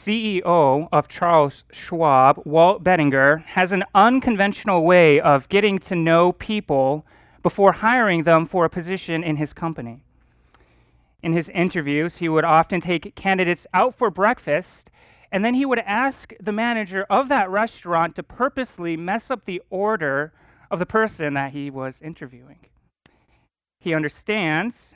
CEO of Charles Schwab, Walt Bettinger, has an unconventional way of getting to know people before hiring them for a position in his company. In his interviews, he would often take candidates out for breakfast, and then he would ask the manager of that restaurant to purposely mess up the order of the person that he was interviewing. He understands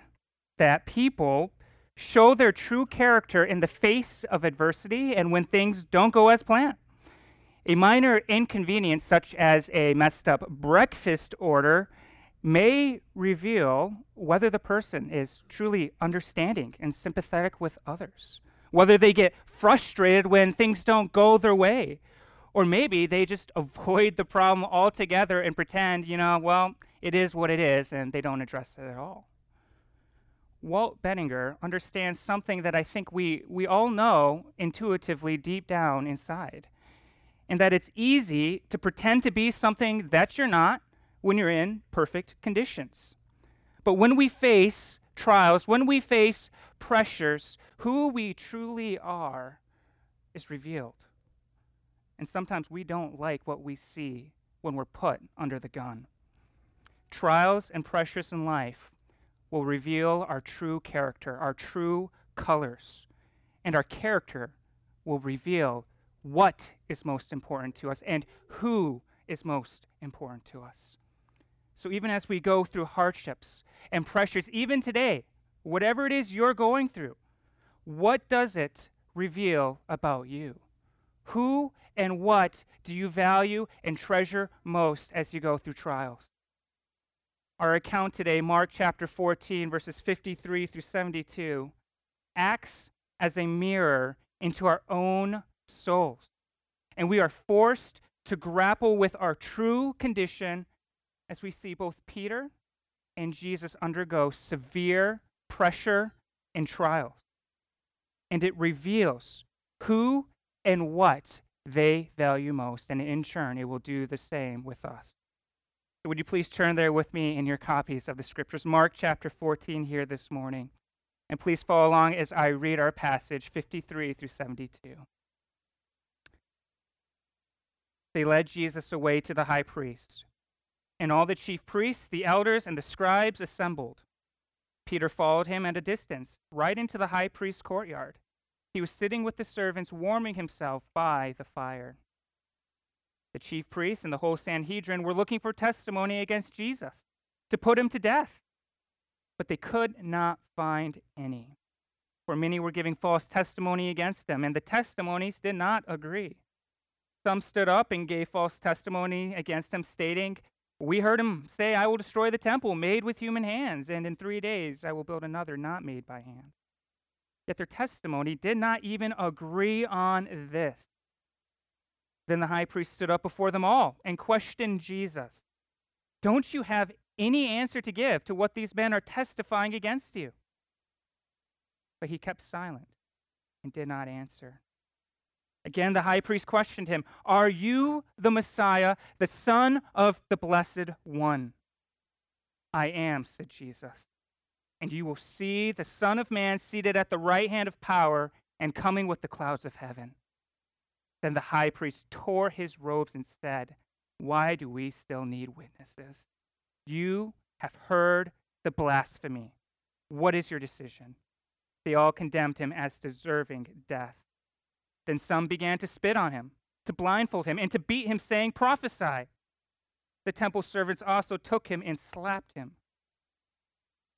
that people show their true character in the face of adversity and when things don't go as planned. A minor inconvenience, such as a messed up breakfast order, may reveal whether the person is truly understanding and sympathetic with others, whether they get frustrated when things don't go their way, or maybe they just avoid the problem altogether and pretend, you know, well, it is what it is, and they don't address it at all. Walt Bettinger understands something that I think we, we all know intuitively deep down inside, and that it's easy to pretend to be something that you're not when you're in perfect conditions. But when we face trials, when we face pressures, who we truly are is revealed. And sometimes we don't like what we see when we're put under the gun. Trials and pressures in life will reveal our true character, our true colors. And our character will reveal what is most important to us and who is most important to us. So, even as we go through hardships and pressures, even today, whatever it is you're going through, what does it reveal about you? Who and what do you value and treasure most as you go through trials? Our account today, Mark chapter 14, verses 53 through 72, acts as a mirror into our own souls. And we are forced to grapple with our true condition as we see both Peter and Jesus undergo severe pressure and trials. And it reveals who and what they value most. And in turn, it will do the same with us. Would you please turn there with me in your copies of the scriptures? Mark chapter 14 here this morning. And please follow along as I read our passage 53 through 72. They led Jesus away to the high priest, and all the chief priests, the elders, and the scribes assembled. Peter followed him at a distance, right into the high priest's courtyard. He was sitting with the servants, warming himself by the fire. The chief priests and the whole Sanhedrin were looking for testimony against Jesus to put him to death, but they could not find any. For many were giving false testimony against him, and the testimonies did not agree. Some stood up and gave false testimony against him, stating, We heard him say, I will destroy the temple made with human hands, and in three days I will build another not made by hands. Yet their testimony did not even agree on this then the high priest stood up before them all and questioned Jesus Don't you have any answer to give to what these men are testifying against you? But he kept silent and did not answer. Again, the high priest questioned him Are you the Messiah, the Son of the Blessed One? I am, said Jesus. And you will see the Son of Man seated at the right hand of power and coming with the clouds of heaven. Then the high priest tore his robes and said, Why do we still need witnesses? You have heard the blasphemy. What is your decision? They all condemned him as deserving death. Then some began to spit on him, to blindfold him, and to beat him, saying, Prophesy. The temple servants also took him and slapped him.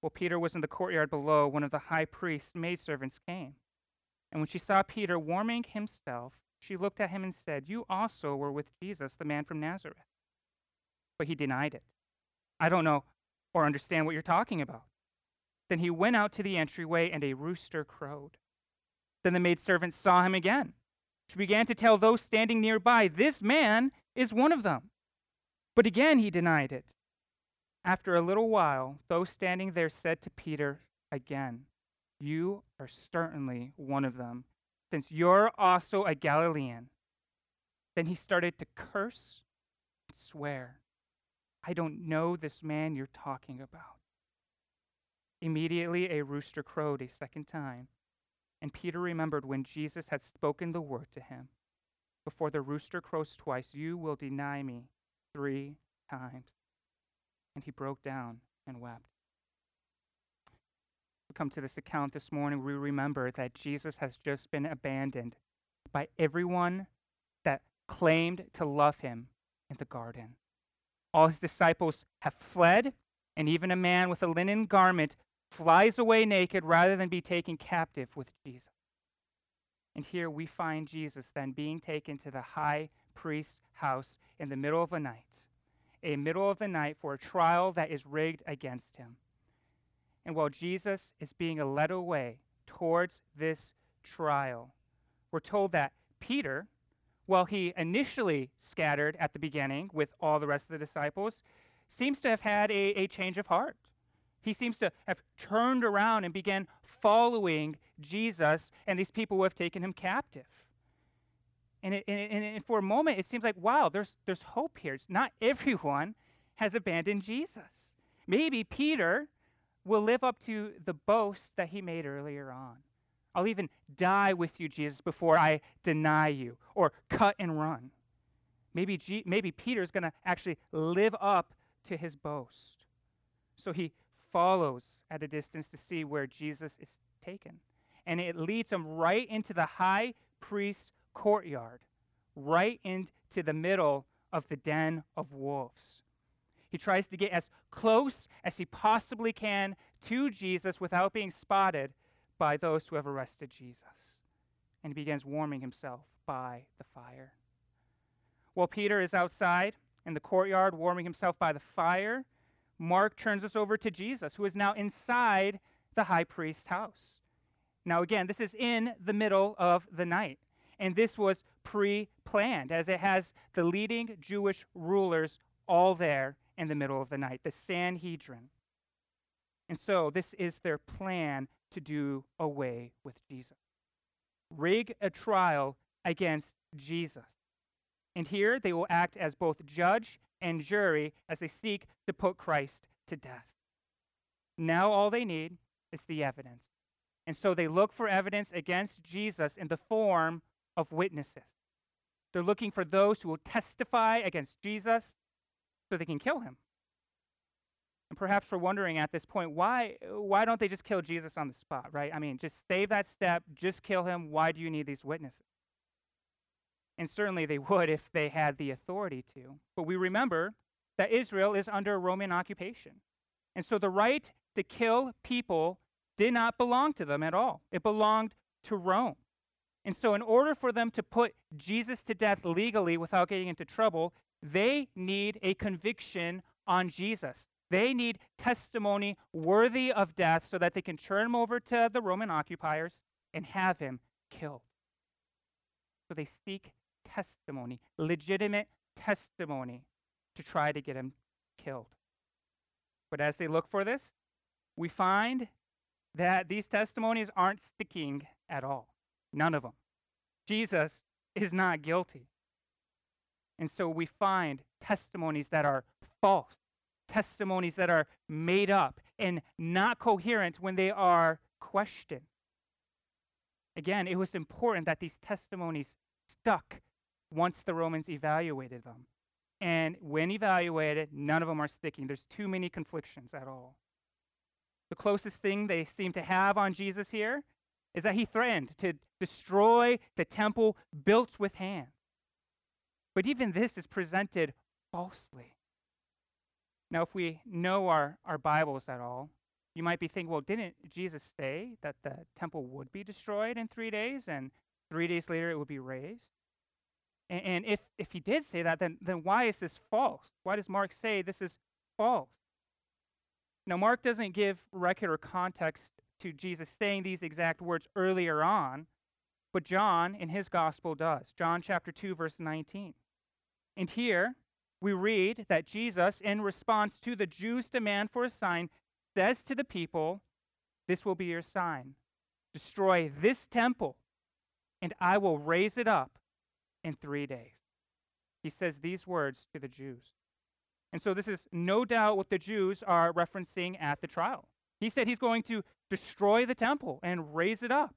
While Peter was in the courtyard below, one of the high priest's maidservants came. And when she saw Peter warming himself, she looked at him and said, You also were with Jesus, the man from Nazareth. But he denied it. I don't know or understand what you're talking about. Then he went out to the entryway, and a rooster crowed. Then the maidservant saw him again. She began to tell those standing nearby, This man is one of them. But again he denied it. After a little while, those standing there said to Peter again, You are certainly one of them since you're also a Galilean. Then he started to curse and swear, I don't know this man you're talking about. Immediately a rooster crowed a second time, And Peter remembered when Jesus had spoken the word to him Before the rooster crows twice, you will deny me three times. And he broke down and wept. Come to this account this morning, we remember that Jesus has just been abandoned by everyone that claimed to love him in the garden. All his disciples have fled, and even a man with a linen garment flies away naked rather than be taken captive with Jesus. And here we find Jesus then being taken to the high priest's house in the middle of the night, a middle of the night for a trial that is rigged against him. And while Jesus is being led away towards this trial, we're told that Peter, while he initially scattered at the beginning with all the rest of the disciples, seems to have had a, a change of heart. He seems to have turned around and began following Jesus and these people who have taken him captive. And, it, and, and for a moment, it seems like, wow, there's, there's hope here. It's not everyone has abandoned Jesus. Maybe Peter will live up to the boast that he made earlier on. I'll even die with you, Jesus, before I deny you or cut and run. Maybe, G- maybe Peter's going to actually live up to his boast. So he follows at a distance to see where Jesus is taken. And it leads him right into the high priest's courtyard, right into the middle of the den of wolves. He tries to get as close as he possibly can to Jesus without being spotted by those who have arrested Jesus. And he begins warming himself by the fire. While Peter is outside in the courtyard warming himself by the fire, Mark turns us over to Jesus, who is now inside the high priest's house. Now, again, this is in the middle of the night. And this was pre planned, as it has the leading Jewish rulers all there in the middle of the night, the Sanhedrin. And so, this is their plan to do away with Jesus. Rig a trial against Jesus. And here they will act as both judge and jury as they seek to put Christ to death. Now all they need is the evidence. And so they look for evidence against Jesus in the form of witnesses. They're looking for those who will testify against Jesus so they can kill him. And perhaps we're wondering at this point, why, why don't they just kill Jesus on the spot, right? I mean, just save that step, just kill him. Why do you need these witnesses? And certainly they would if they had the authority to. But we remember that Israel is under Roman occupation. And so the right to kill people did not belong to them at all, it belonged to Rome. And so, in order for them to put Jesus to death legally without getting into trouble, they need a conviction on Jesus. They need testimony worthy of death so that they can turn him over to the Roman occupiers and have him killed. So they seek testimony, legitimate testimony, to try to get him killed. But as they look for this, we find that these testimonies aren't sticking at all. None of them. Jesus is not guilty. And so we find testimonies that are false, testimonies that are made up and not coherent when they are questioned. Again, it was important that these testimonies stuck once the Romans evaluated them. And when evaluated, none of them are sticking. There's too many conflictions at all. The closest thing they seem to have on Jesus here is that he threatened to destroy the temple built with hands. But even this is presented falsely. Now, if we know our, our Bibles at all, you might be thinking, well, didn't Jesus say that the temple would be destroyed in three days and three days later it would be raised? And, and if, if he did say that, then, then why is this false? Why does Mark say this is false? Now, Mark doesn't give record or context to Jesus saying these exact words earlier on, but John in his gospel does. John chapter 2, verse 19. And here we read that Jesus, in response to the Jews' demand for a sign, says to the people, This will be your sign. Destroy this temple, and I will raise it up in three days. He says these words to the Jews. And so this is no doubt what the Jews are referencing at the trial. He said he's going to destroy the temple and raise it up.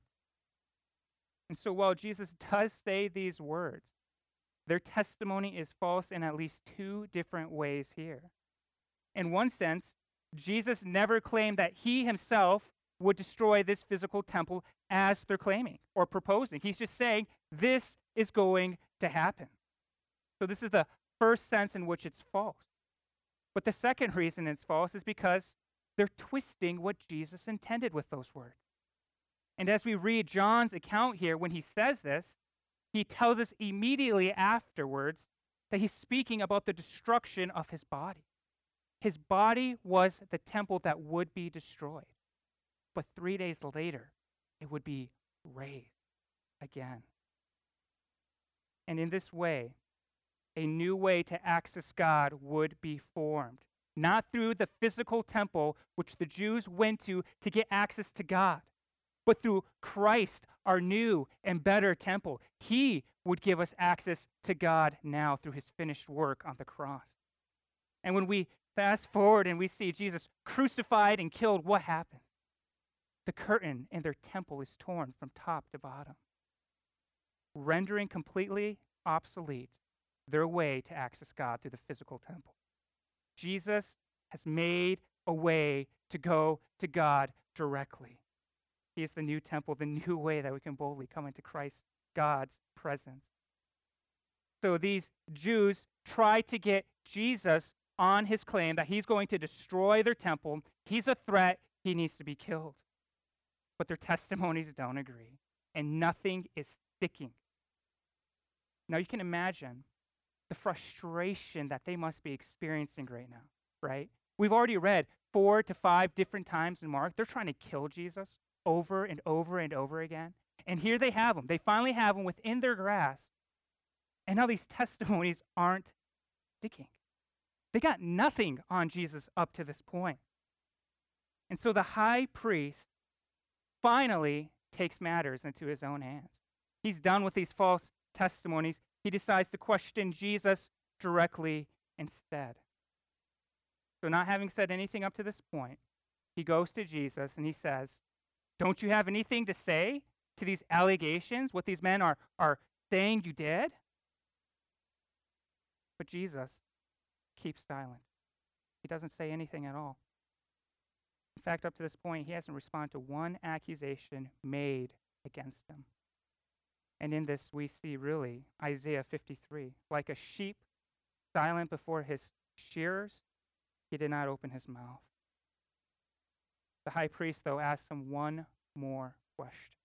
And so while Jesus does say these words, their testimony is false in at least two different ways here. In one sense, Jesus never claimed that he himself would destroy this physical temple as they're claiming or proposing. He's just saying this is going to happen. So, this is the first sense in which it's false. But the second reason it's false is because they're twisting what Jesus intended with those words. And as we read John's account here, when he says this, he tells us immediately afterwards that he's speaking about the destruction of his body. His body was the temple that would be destroyed. But three days later, it would be raised again. And in this way, a new way to access God would be formed. Not through the physical temple which the Jews went to to get access to God, but through Christ, our new and better temple. He would give us access to God now through his finished work on the cross. And when we fast forward and we see Jesus crucified and killed, what happens? The curtain in their temple is torn from top to bottom, rendering completely obsolete their way to access God through the physical temple. Jesus has made a way to go to God directly. He is the new temple, the new way that we can boldly come into Christ, God's presence. So these Jews try to get Jesus on his claim that he's going to destroy their temple. He's a threat. He needs to be killed but their testimonies don't agree, and nothing is sticking. Now you can imagine the frustration that they must be experiencing right now, right? We've already read four to five different times in Mark. They're trying to kill Jesus over and over and over again. And here they have them. They finally have them within their grasp. And now these testimonies aren't sticking. They got nothing on Jesus up to this point. And so the high priest finally takes matters into his own hands. He's done with these false testimonies. He decides to question Jesus directly instead. So, not having said anything up to this point, he goes to Jesus and he says, Don't you have anything to say to these allegations, what these men are, are saying you did? But Jesus keeps silent. He doesn't say anything at all. In fact, up to this point, he hasn't responded to one accusation made against him. And in this, we see really Isaiah 53 like a sheep silent before his shearers, he did not open his mouth. The high priest, though, asks him one more question.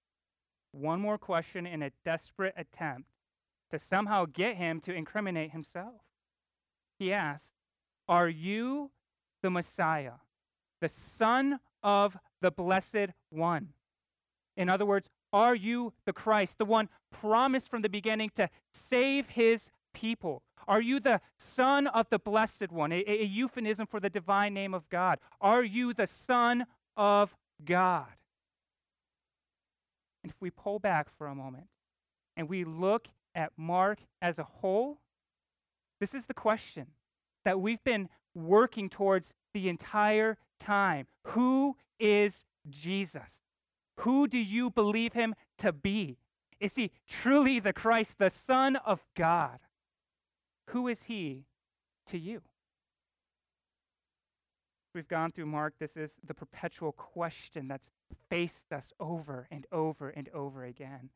One more question in a desperate attempt to somehow get him to incriminate himself. He asks, Are you the Messiah, the Son of the Blessed One. In other words, are you the Christ, the one promised from the beginning to save his people? Are you the Son of the Blessed One, a, a, euphemism for the divine name of God? Are you the Son of God? And if we pull back for a moment and we look at Mark as a whole, this is the question that we've been working towards the entire time. Who is Jesus? Who do you believe him to be? Is he truly the Christ, the Son of God? Who is he to you? We've gone through Mark. This is the perpetual question that's faced us over and over and over again.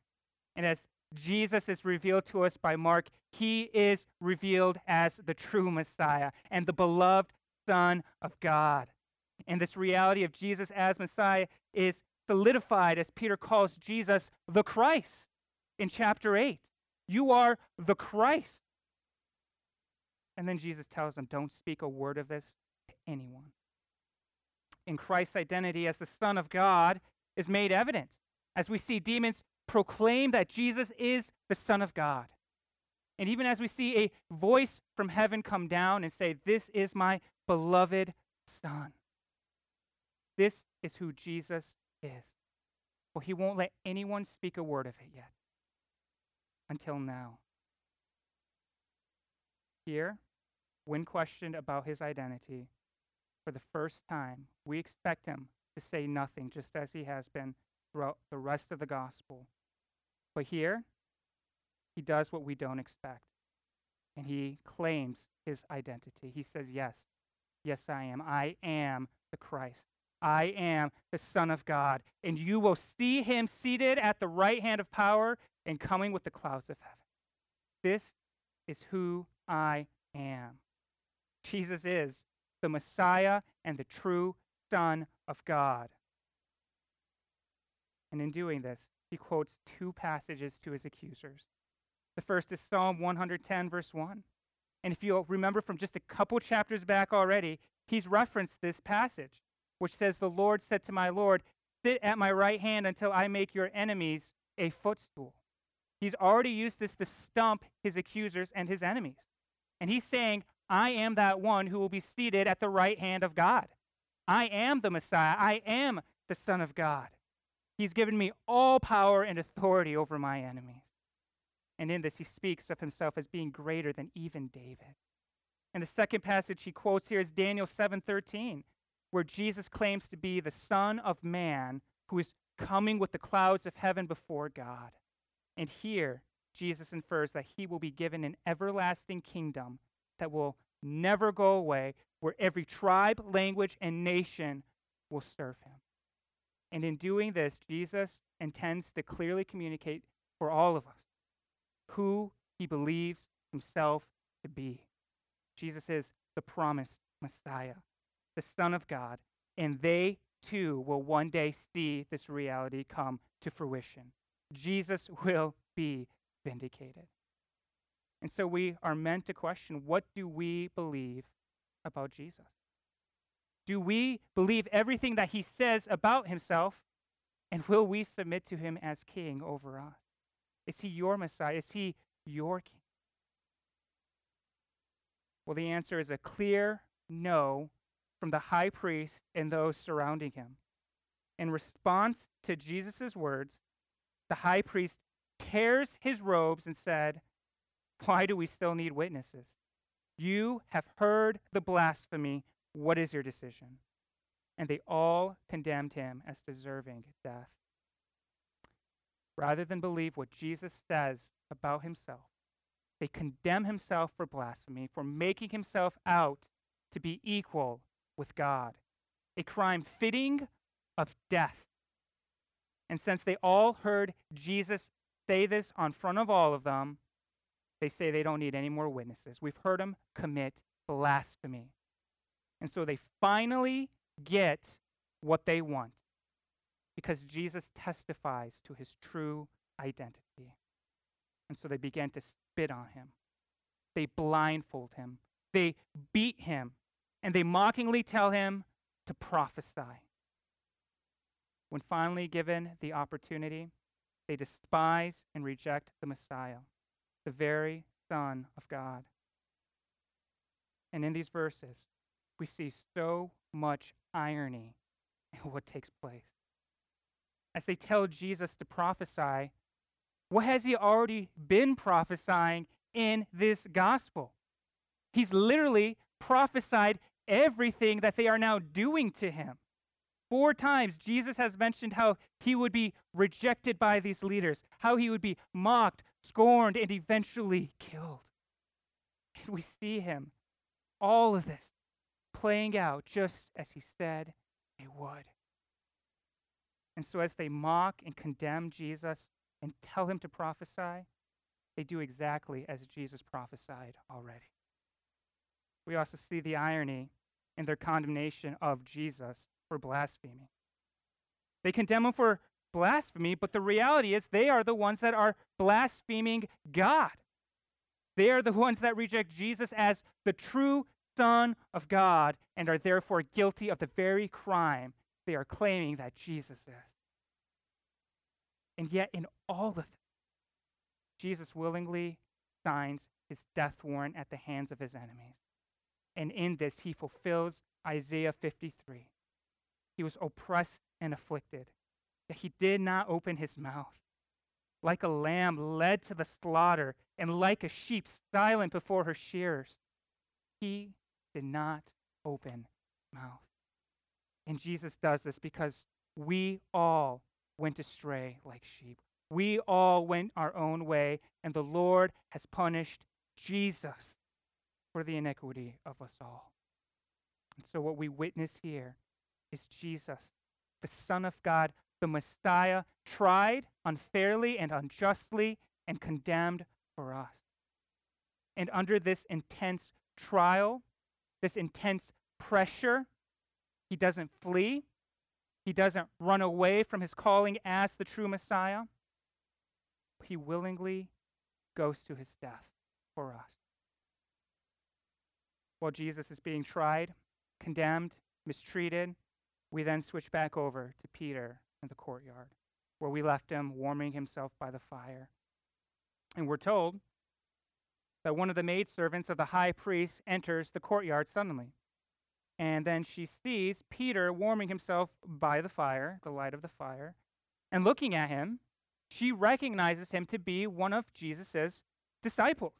And as Jesus is revealed to us by Mark, he is revealed as the true Messiah and the beloved Son of God. And this reality of Jesus as Messiah is solidified as Peter calls Jesus the Christ in chapter 8. You are the Christ. And then Jesus tells them, Don't speak a word of this to anyone. In Christ's identity as the Son of God is made evident as we see demons proclaim that Jesus is the Son of God. And even as we see a voice from heaven come down and say, This is my beloved Son. This is who Jesus is. But he won't let anyone speak a word of it yet. Until now. Here, when questioned about his identity, for the first time, we expect him to say nothing, just as he has been throughout the rest of the gospel. But here, he does what we don't expect. And he claims his identity. He says, Yes, yes, I am. I am the Christ. I am the Son of God. And you will see him seated at the right hand of power and coming with the clouds of heaven. This is who I am. Jesus is the Messiah and the true Son of God. And in doing this, he quotes two passages to his accusers. The first is Psalm 110, verse 1. And if you'll remember from just a couple chapters back already, he's referenced this passage, which says, The Lord said to my Lord, Sit at my right hand until I make your enemies a footstool. He's already used this to stump his accusers and his enemies. And he's saying, I am that one who will be seated at the right hand of God. I am the Messiah. I am the Son of God. He's given me all power and authority over my enemies. And in this, he speaks of himself as being greater than even David. And the second passage he quotes here is Daniel 7:13, where Jesus claims to be the Son of Man who is coming with the clouds of heaven before God. And here, Jesus infers that he will be given an everlasting kingdom that will never go away, where every tribe, language, and nation will serve him. And in doing this, Jesus intends to clearly communicate for all of us who he believes himself to be. Jesus is the promised Messiah, the Son of God, and they too will one day see this reality come to fruition. Jesus will be vindicated. And so we are meant to question what do we believe about Jesus? Do we believe everything that he says about himself? And will we submit to him as king over us? Is he your Messiah? Is he your king? Well, the answer is a clear no from the high priest and those surrounding him. In response to Jesus' words, the high priest tears his robes and said, Why do we still need witnesses? You have heard the blasphemy. What is your decision? And they all condemned him as deserving death. Rather than believe what Jesus says about himself, they condemn himself for blasphemy, for making himself out to be equal with God, a crime fitting of death. And since they all heard Jesus say this on front of all of them, they say they don't need any more witnesses. We've heard them commit blasphemy. And so they finally get what they want because Jesus testifies to his true identity. And so they began to spit on him. They blindfold him. They beat him. And they mockingly tell him to prophesy. When finally given the opportunity, they despise and reject the Messiah, the very Son of God. And in these verses, we see so much irony in what takes place. As they tell Jesus to prophesy, what has he already been prophesying in this gospel? He's literally prophesied everything that they are now doing to him. Four times, Jesus has mentioned how he would be rejected by these leaders, how he would be mocked, scorned, and eventually killed. And we see him, all of this, playing out just as he said they would. And so, as they mock and condemn Jesus and tell him to prophesy, they do exactly as Jesus prophesied already. We also see the irony in their condemnation of Jesus for blasphemy. They condemn him for blasphemy, but the reality is they are the ones that are blaspheming God. They are the ones that reject Jesus as the true Son of God and are therefore guilty of the very crime they are claiming that Jesus is. And yet, in all of this, Jesus willingly signs his death warrant at the hands of his enemies. And in this, he fulfills Isaiah 53. He was oppressed and afflicted, yet he did not open his mouth. Like a lamb led to the slaughter, and like a sheep silent before her shearers, he did not open mouth. And Jesus does this because we all went astray like sheep. We all went our own way, and the Lord has punished Jesus for the iniquity of us all. And so, what we witness here is Jesus, the Son of God, the Messiah, tried unfairly and unjustly and condemned for us. And under this intense trial, this intense pressure, he doesn't flee. He doesn't run away from his calling as the true Messiah. He willingly goes to his death for us. While Jesus is being tried, condemned, mistreated, we then switch back over to Peter in the courtyard, where we left him warming himself by the fire. And we're told that one of the maidservants of the high priest enters the courtyard suddenly. And then she sees Peter warming himself by the fire, the light of the fire, and looking at him, she recognizes him to be one of Jesus' disciples.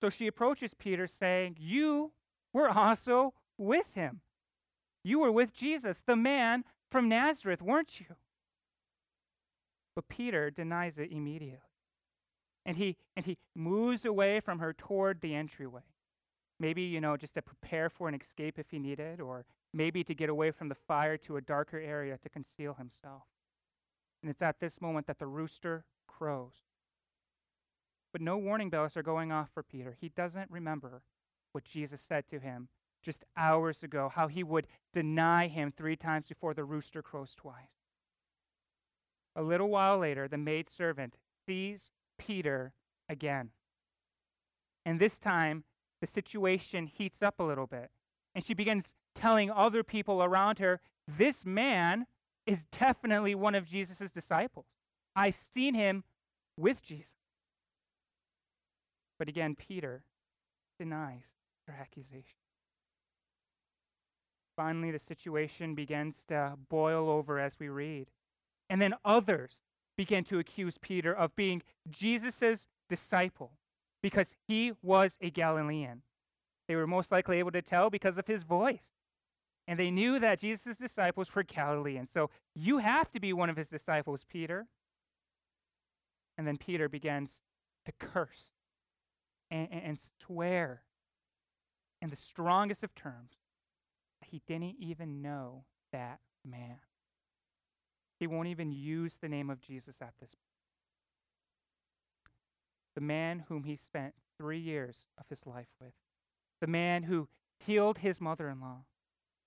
So she approaches Peter, saying, You were also with him. You were with Jesus, the man from Nazareth, weren't you? But Peter denies it immediately. And he, and he moves away from her toward the entryway. Maybe, you know, just to prepare for an escape if he needed, or maybe to get away from the fire to a darker area to conceal himself. And it's at this moment that the rooster crows. But no warning bells are going off for Peter. He doesn't remember what Jesus said to him just hours ago, how he would deny him three times before the rooster crows twice. A little while later, the maidservant sees Peter again. And this time, the situation heats up a little bit. And she begins telling other people around her, This man is definitely one of Jesus' disciples. I've seen him with Jesus. But again, Peter denies her accusation. Finally, the situation begins to boil over as we read. And then others begin to accuse Peter of being Jesus' disciple because he was a Galilean. They were most likely able to tell because of his voice. And they knew that Jesus' disciples were Galileans. So you have to be one of his disciples, Peter. And then Peter begins to curse and, and swear in the strongest of terms he didn't even know that man. He won't even use the name of Jesus at this point. The man whom he spent three years of his life with, the man who healed his mother in law,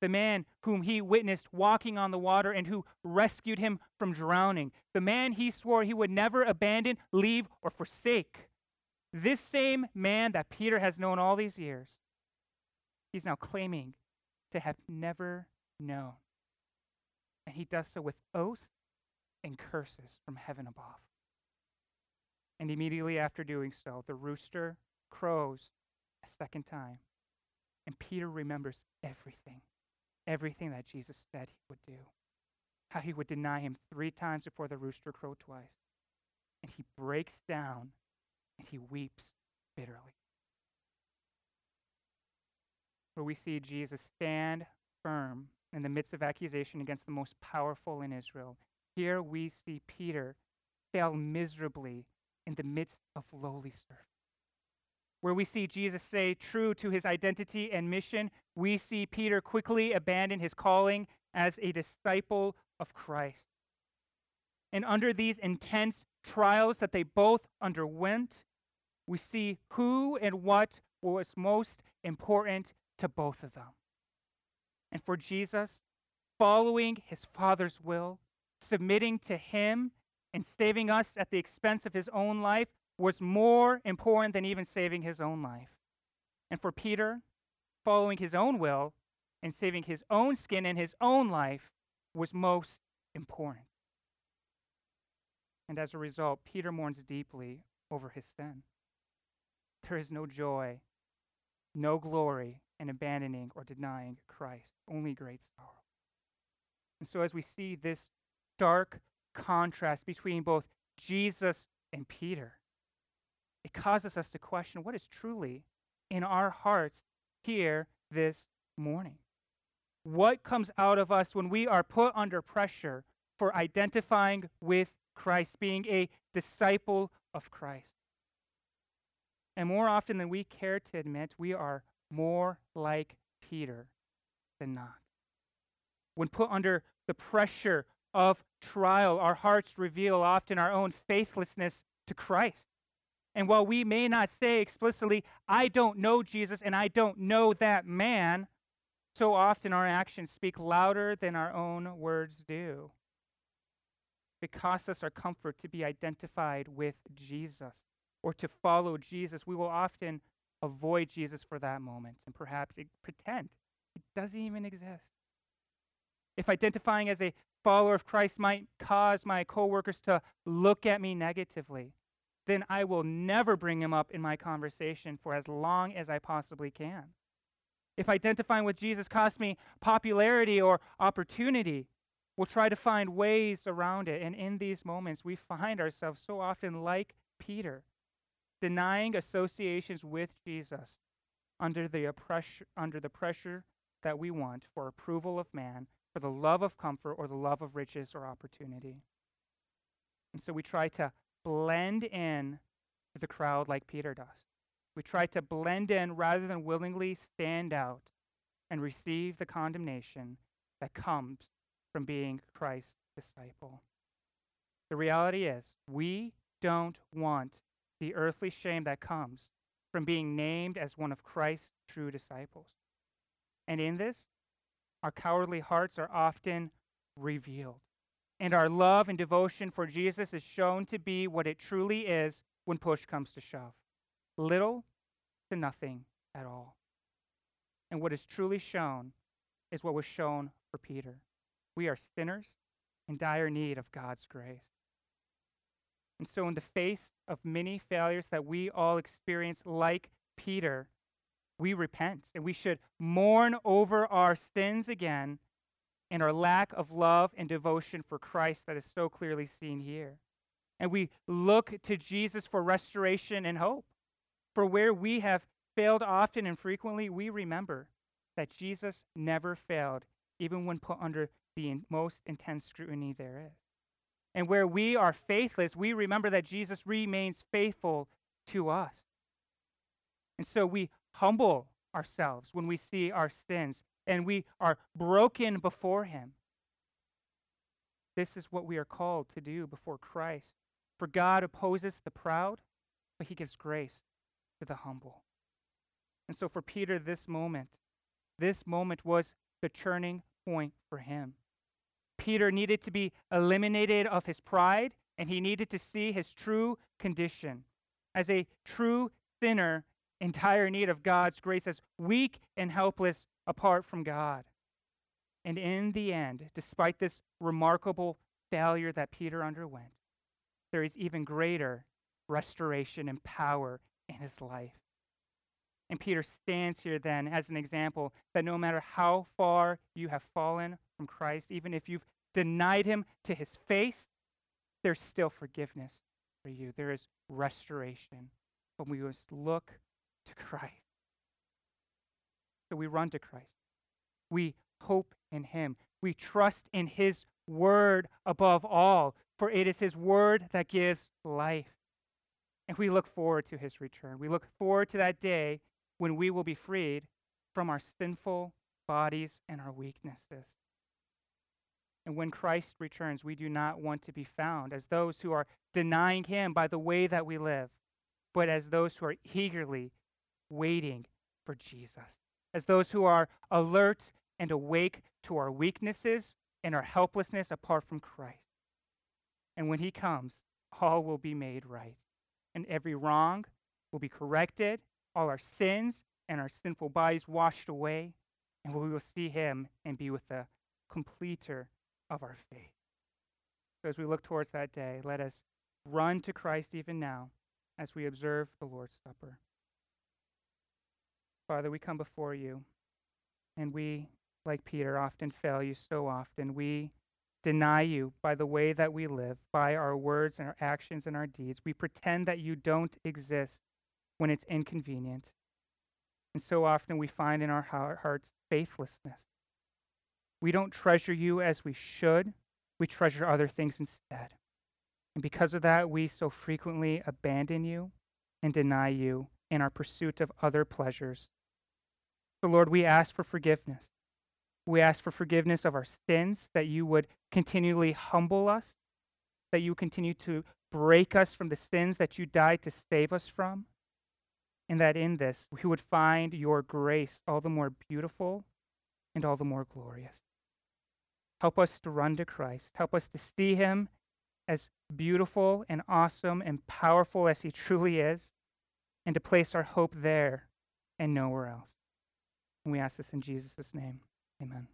the man whom he witnessed walking on the water and who rescued him from drowning, the man he swore he would never abandon, leave, or forsake. This same man that Peter has known all these years, he's now claiming to have never known. And he does so with oaths and curses from heaven above. And immediately after doing so, the rooster crows a second time. And Peter remembers everything everything that Jesus said he would do. How he would deny him three times before the rooster crowed twice. And he breaks down and he weeps bitterly. Where we see Jesus stand firm in the midst of accusation against the most powerful in Israel. Here we see Peter fail miserably in the midst of lowly servants where we see Jesus say, true to his identity and mission, we see Peter quickly abandon his calling as a disciple of Christ. And under these intense trials that they both underwent, we see who and what was most important to both of them. And for Jesus, following his Father's will, submitting to him, and saving us at the expense of his own life was more important than even saving his own life. And for Peter, following his own will and saving his own skin and his own life was most important. And as a result, Peter mourns deeply over his sin. There is no joy, no glory in abandoning or denying Christ, only great sorrow. And so, as we see this dark contrast between both Jesus and Peter, it causes us to question what is truly in our hearts here this morning. What comes out of us when we are put under pressure for identifying with Christ, being a disciple of Christ. And more often than we care to admit, we are more like Peter than not. When put under the pressure of trial, our hearts reveal often our own faithlessness to Christ. And while we may not say explicitly, I don't know Jesus and I don't know that man, so often our actions speak louder than our own words do. It costs us our comfort to be identified with Jesus or to follow Jesus. We will often avoid Jesus for that moment and perhaps pretend it doesn't even exist. If identifying as a follower of Christ might cause my coworkers to look at me negatively, then I will never bring him up in my conversation for as long as I possibly can. If identifying with Jesus costs me popularity or opportunity, we'll try to find ways around it. And in these moments, we find ourselves so often like Peter, denying associations with Jesus under the, oppress- under the pressure that we want for approval of man, for the love of comfort, or the love of riches or opportunity. And so we try to blend in to the crowd like Peter does. We try to blend in rather than willingly stand out and receive the condemnation that comes from being Christ's disciple. The reality is, we don't want the earthly shame that comes from being named as one of Christ's true disciples. And in this, our cowardly hearts are often revealed. And our love and devotion for Jesus is shown to be what it truly is when push comes to shove little to nothing at all. And what is truly shown is what was shown for Peter. We are sinners in dire need of God's grace. And so, in the face of many failures that we all experience, like Peter, we repent and we should mourn over our sins again and our lack of love and devotion for Christ that is so clearly seen here. And we look to Jesus for restoration and hope. For where we have failed often and frequently, we remember that Jesus never failed, even when put under the most intense scrutiny there is. And where we are faithless, we remember that Jesus remains faithful to us. And so we humble ourselves when we see our sins and we are broken before Him. This is what we are called to do before Christ. For God opposes the proud, but He gives grace to the humble. And so for Peter, this moment, this moment was the turning point for him. Peter needed to be eliminated of his pride, and he needed to see his true condition as a true sinner in dire need of God's grace, as weak and helpless apart from God. And in the end, despite this remarkable failure that Peter underwent, there is even greater restoration and power in his life. And Peter stands here then as an example that no matter how far you have fallen from Christ, even if you've denied him to his face, there's still forgiveness for you. There is restoration. But we must look to Christ. So we run to Christ. We hope in him. We trust in his word above all, for it is his word that gives life. And we look forward to his return. We look forward to that day when we will be freed from our sinful bodies and our weaknesses. And when Christ returns, we do not want to be found as those who are denying him by the way that we live, but as those who are eagerly waiting for Jesus, as those who are alert and awake to our weaknesses and our helplessness apart from Christ. And when he comes, all will be made right, and every wrong will be corrected, all our sins and our sinful bodies washed away, and we will see him and be with the completer of our faith. So as we look towards that day, let us run to Christ even now as we observe the Lord's Supper. Father, we come before you, and we, like Peter, often fail you so often. We deny you by the way that we live, by our words and our actions and our deeds. We pretend that you don't exist when it's inconvenient. And so often we find in our hearts faithlessness. We don't treasure you as we should, we treasure other things instead. And because of that, we so frequently abandon you and deny you in our pursuit of other pleasures. So, Lord, we ask for forgiveness. We ask for forgiveness of our sins, that you would continually humble us, that you continue to break us from the sins that you died to save us from, and that in this we would find your grace all the more beautiful and all the more glorious. Help us to run to Christ. Help us to see him as beautiful and awesome and powerful as he truly is, and to place our hope there and nowhere else. And we ask this in Jesus' name. Amen.